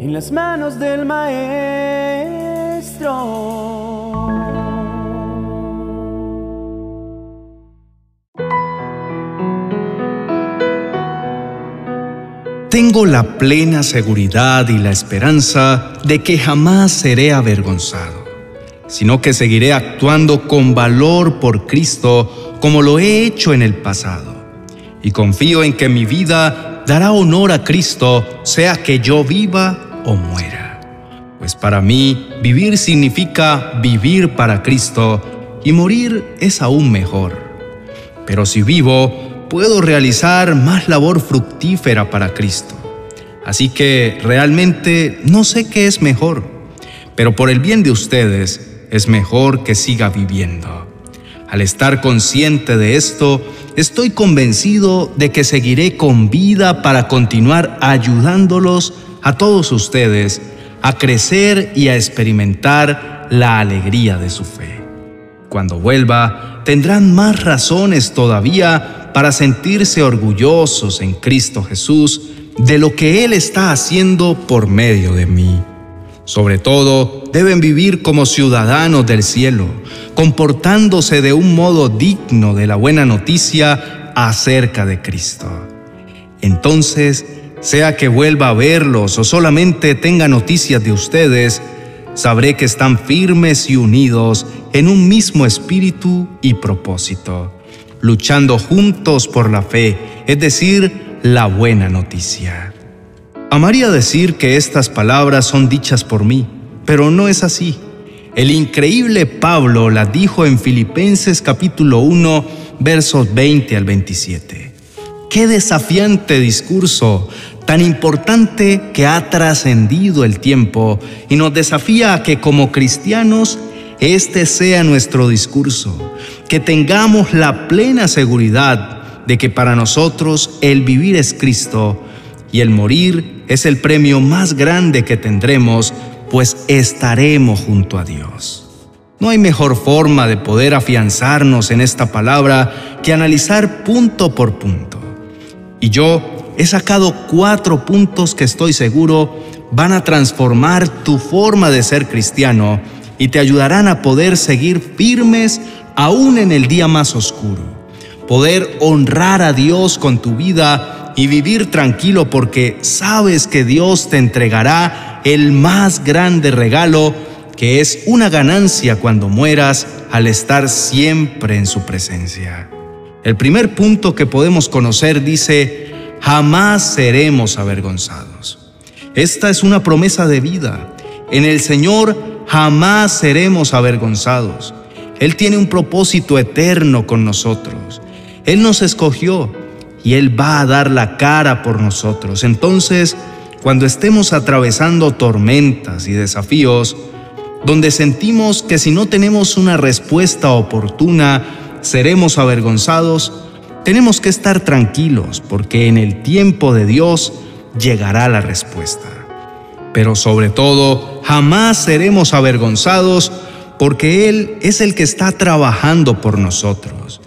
en las manos del Maestro. Tengo la plena seguridad y la esperanza de que jamás seré avergonzado, sino que seguiré actuando con valor por Cristo como lo he hecho en el pasado. Y confío en que mi vida dará honor a Cristo, sea que yo viva o muera. Pues para mí, vivir significa vivir para Cristo y morir es aún mejor. Pero si vivo, puedo realizar más labor fructífera para Cristo. Así que realmente no sé qué es mejor, pero por el bien de ustedes es mejor que siga viviendo. Al estar consciente de esto, estoy convencido de que seguiré con vida para continuar ayudándolos a todos ustedes a crecer y a experimentar la alegría de su fe. Cuando vuelva, tendrán más razones todavía para sentirse orgullosos en Cristo Jesús de lo que Él está haciendo por medio de mí. Sobre todo, deben vivir como ciudadanos del cielo, comportándose de un modo digno de la buena noticia acerca de Cristo. Entonces, sea que vuelva a verlos o solamente tenga noticias de ustedes, sabré que están firmes y unidos en un mismo espíritu y propósito luchando juntos por la fe, es decir, la buena noticia. Amaría decir que estas palabras son dichas por mí, pero no es así. El increíble Pablo las dijo en Filipenses capítulo 1, versos 20 al 27. Qué desafiante discurso, tan importante que ha trascendido el tiempo y nos desafía a que como cristianos este sea nuestro discurso, que tengamos la plena seguridad de que para nosotros el vivir es Cristo y el morir es el premio más grande que tendremos, pues estaremos junto a Dios. No hay mejor forma de poder afianzarnos en esta palabra que analizar punto por punto. Y yo he sacado cuatro puntos que estoy seguro van a transformar tu forma de ser cristiano y te ayudarán a poder seguir firmes aún en el día más oscuro. Poder honrar a Dios con tu vida y vivir tranquilo porque sabes que Dios te entregará el más grande regalo que es una ganancia cuando mueras al estar siempre en su presencia. El primer punto que podemos conocer dice, jamás seremos avergonzados. Esta es una promesa de vida. En el Señor jamás seremos avergonzados. Él tiene un propósito eterno con nosotros. Él nos escogió y Él va a dar la cara por nosotros. Entonces, cuando estemos atravesando tormentas y desafíos, donde sentimos que si no tenemos una respuesta oportuna, seremos avergonzados, tenemos que estar tranquilos porque en el tiempo de Dios llegará la respuesta pero sobre todo jamás seremos avergonzados porque Él es el que está trabajando por nosotros.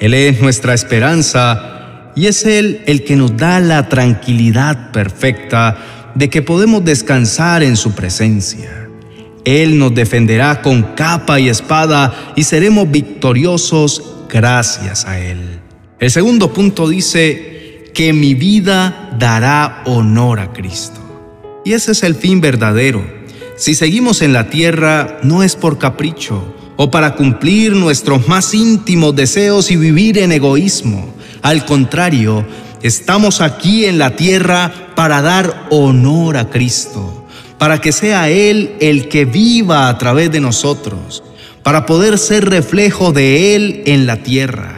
Él es nuestra esperanza y es Él el que nos da la tranquilidad perfecta de que podemos descansar en su presencia. Él nos defenderá con capa y espada y seremos victoriosos gracias a Él. El segundo punto dice que mi vida dará honor a Cristo. Y ese es el fin verdadero. Si seguimos en la tierra no es por capricho o para cumplir nuestros más íntimos deseos y vivir en egoísmo. Al contrario, estamos aquí en la tierra para dar honor a Cristo, para que sea Él el que viva a través de nosotros, para poder ser reflejo de Él en la tierra.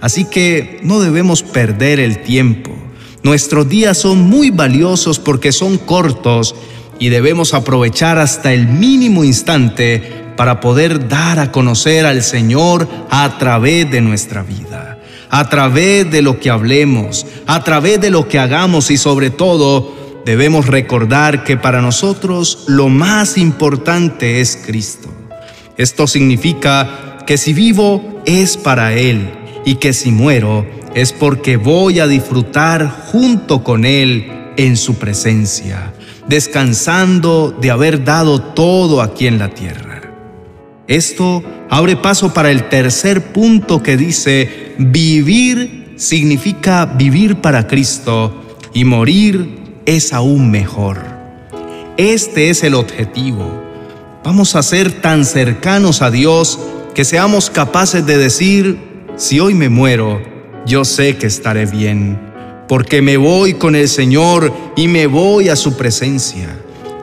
Así que no debemos perder el tiempo Nuestros días son muy valiosos porque son cortos y debemos aprovechar hasta el mínimo instante para poder dar a conocer al Señor a través de nuestra vida, a través de lo que hablemos, a través de lo que hagamos y sobre todo debemos recordar que para nosotros lo más importante es Cristo. Esto significa que si vivo es para Él y que si muero es porque voy a disfrutar junto con Él en su presencia. descansando de haber dado todo aquí en la tierra. Esto abre paso para el tercer punto que dice, vivir significa vivir para Cristo y morir es aún mejor. Este es el objetivo. Vamos a ser tan cercanos a Dios que seamos capaces de decir, si hoy me muero, yo sé que estaré bien, porque me voy con el Señor y me voy a su presencia.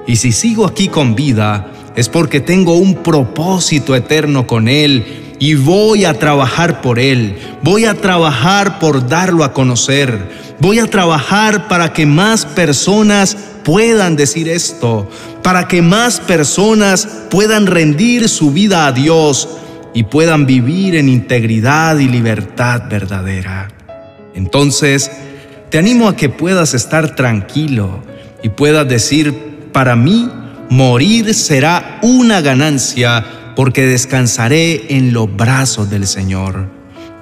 Y si sigo aquí con vida, es porque tengo un propósito eterno con Él y voy a trabajar por Él, voy a trabajar por darlo a conocer, voy a trabajar para que más personas puedan decir esto, para que más personas puedan rendir su vida a Dios y puedan vivir en integridad y libertad verdadera. Entonces, te animo a que puedas estar tranquilo y puedas decir, para mí, morir será una ganancia porque descansaré en los brazos del Señor.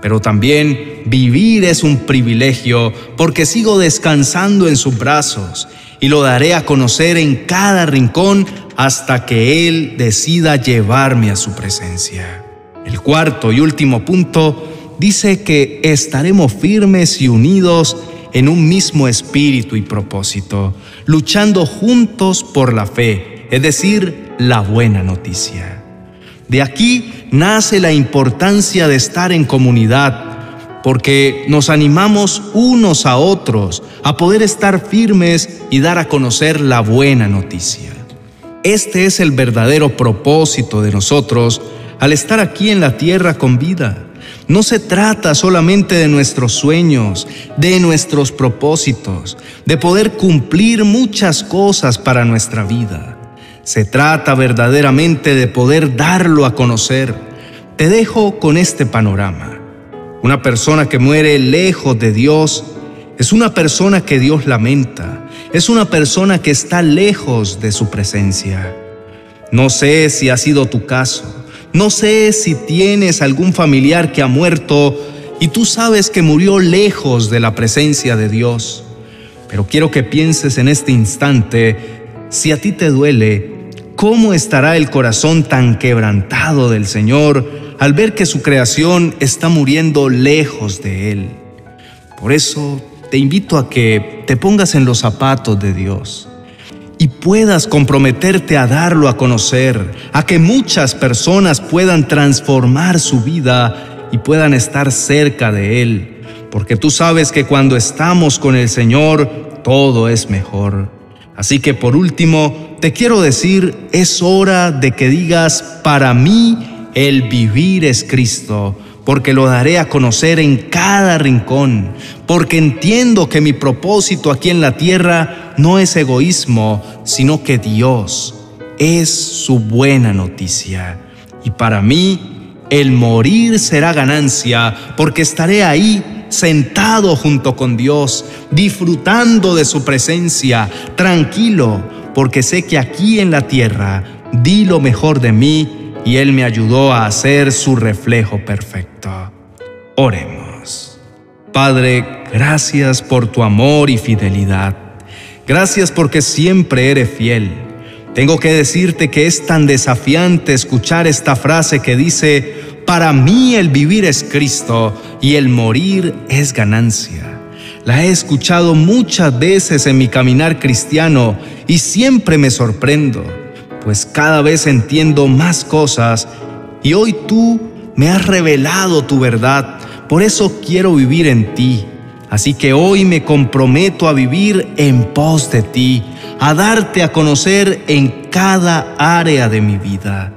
Pero también vivir es un privilegio porque sigo descansando en sus brazos y lo daré a conocer en cada rincón hasta que Él decida llevarme a su presencia. El cuarto y último punto dice que estaremos firmes y unidos en un mismo espíritu y propósito, luchando juntos por la fe, es decir, la buena noticia. De aquí nace la importancia de estar en comunidad, porque nos animamos unos a otros a poder estar firmes y dar a conocer la buena noticia. Este es el verdadero propósito de nosotros al estar aquí en la tierra con vida. No se trata solamente de nuestros sueños, de nuestros propósitos, de poder cumplir muchas cosas para nuestra vida. Se trata verdaderamente de poder darlo a conocer. Te dejo con este panorama. Una persona que muere lejos de Dios es una persona que Dios lamenta, es una persona que está lejos de su presencia. No sé si ha sido tu caso. No sé si tienes algún familiar que ha muerto y tú sabes que murió lejos de la presencia de Dios. Pero quiero que pienses en este instante, si a ti te duele, ¿cómo estará el corazón tan quebrantado del Señor al ver que su creación está muriendo lejos de Él? Por eso te invito a que te pongas en los zapatos de Dios y puedas comprometerte a darlo a conocer, a que muchas personas puedan transformar su vida y puedan estar cerca de Él. Porque tú sabes que cuando estamos con el Señor, todo es mejor. Así que por último, te quiero decir, es hora de que digas, para mí el vivir es Cristo porque lo daré a conocer en cada rincón, porque entiendo que mi propósito aquí en la tierra no es egoísmo, sino que Dios es su buena noticia. Y para mí, el morir será ganancia, porque estaré ahí sentado junto con Dios, disfrutando de su presencia, tranquilo, porque sé que aquí en la tierra di lo mejor de mí y Él me ayudó a hacer su reflejo perfecto. Oremos. Padre, gracias por tu amor y fidelidad. Gracias porque siempre eres fiel. Tengo que decirte que es tan desafiante escuchar esta frase que dice, para mí el vivir es Cristo y el morir es ganancia. La he escuchado muchas veces en mi caminar cristiano y siempre me sorprendo pues cada vez entiendo más cosas y hoy tú me has revelado tu verdad, por eso quiero vivir en ti. Así que hoy me comprometo a vivir en pos de ti, a darte a conocer en cada área de mi vida,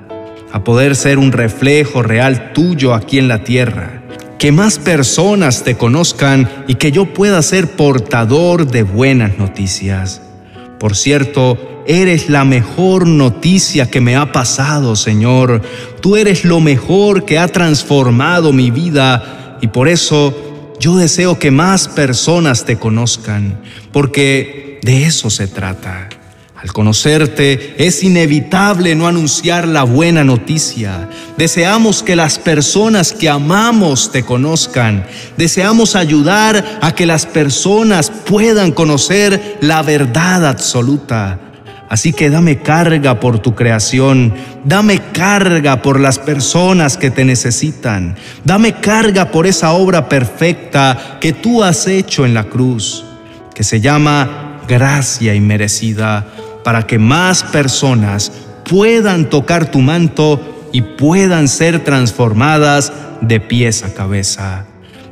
a poder ser un reflejo real tuyo aquí en la tierra. Que más personas te conozcan y que yo pueda ser portador de buenas noticias. Por cierto, eres la mejor noticia que me ha pasado, Señor. Tú eres lo mejor que ha transformado mi vida y por eso yo deseo que más personas te conozcan, porque de eso se trata. Al conocerte es inevitable no anunciar la buena noticia. Deseamos que las personas que amamos te conozcan. Deseamos ayudar a que las personas puedan conocer la verdad absoluta. Así que dame carga por tu creación, dame carga por las personas que te necesitan, dame carga por esa obra perfecta que tú has hecho en la cruz, que se llama gracia inmerecida, para que más personas puedan tocar tu manto y puedan ser transformadas de pies a cabeza.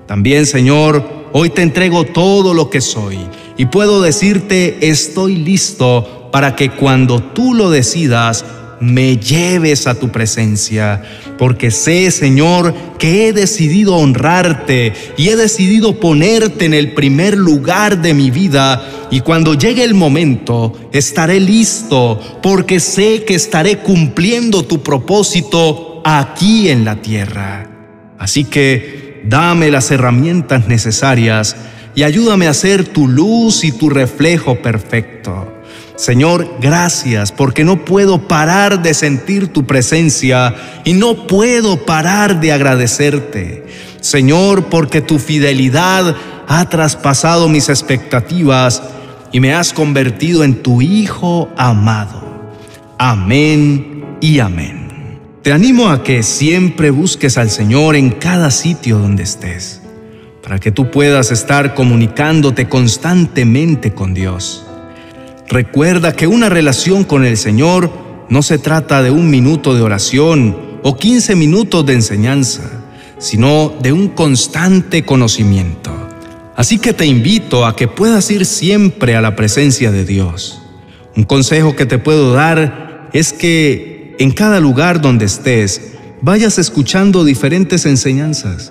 También, Señor, hoy te entrego todo lo que soy y puedo decirte, estoy listo para que cuando tú lo decidas, me lleves a tu presencia, porque sé, Señor, que he decidido honrarte y he decidido ponerte en el primer lugar de mi vida, y cuando llegue el momento, estaré listo, porque sé que estaré cumpliendo tu propósito aquí en la tierra. Así que dame las herramientas necesarias y ayúdame a ser tu luz y tu reflejo perfecto. Señor, gracias porque no puedo parar de sentir tu presencia y no puedo parar de agradecerte. Señor, porque tu fidelidad ha traspasado mis expectativas y me has convertido en tu Hijo amado. Amén y amén. Te animo a que siempre busques al Señor en cada sitio donde estés, para que tú puedas estar comunicándote constantemente con Dios. Recuerda que una relación con el Señor no se trata de un minuto de oración o 15 minutos de enseñanza, sino de un constante conocimiento. Así que te invito a que puedas ir siempre a la presencia de Dios. Un consejo que te puedo dar es que en cada lugar donde estés vayas escuchando diferentes enseñanzas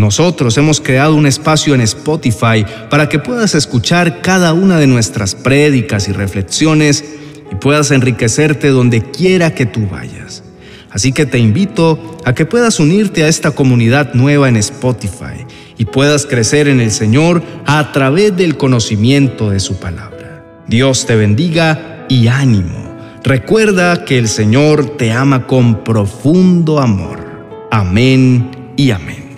nosotros hemos creado un espacio en Spotify para que puedas escuchar cada una de nuestras prédicas y reflexiones y puedas enriquecerte donde quiera que tú vayas. Así que te invito a que puedas unirte a esta comunidad nueva en Spotify y puedas crecer en el Señor a través del conocimiento de su palabra. Dios te bendiga y ánimo. Recuerda que el Señor te ama con profundo amor. Amén y amén.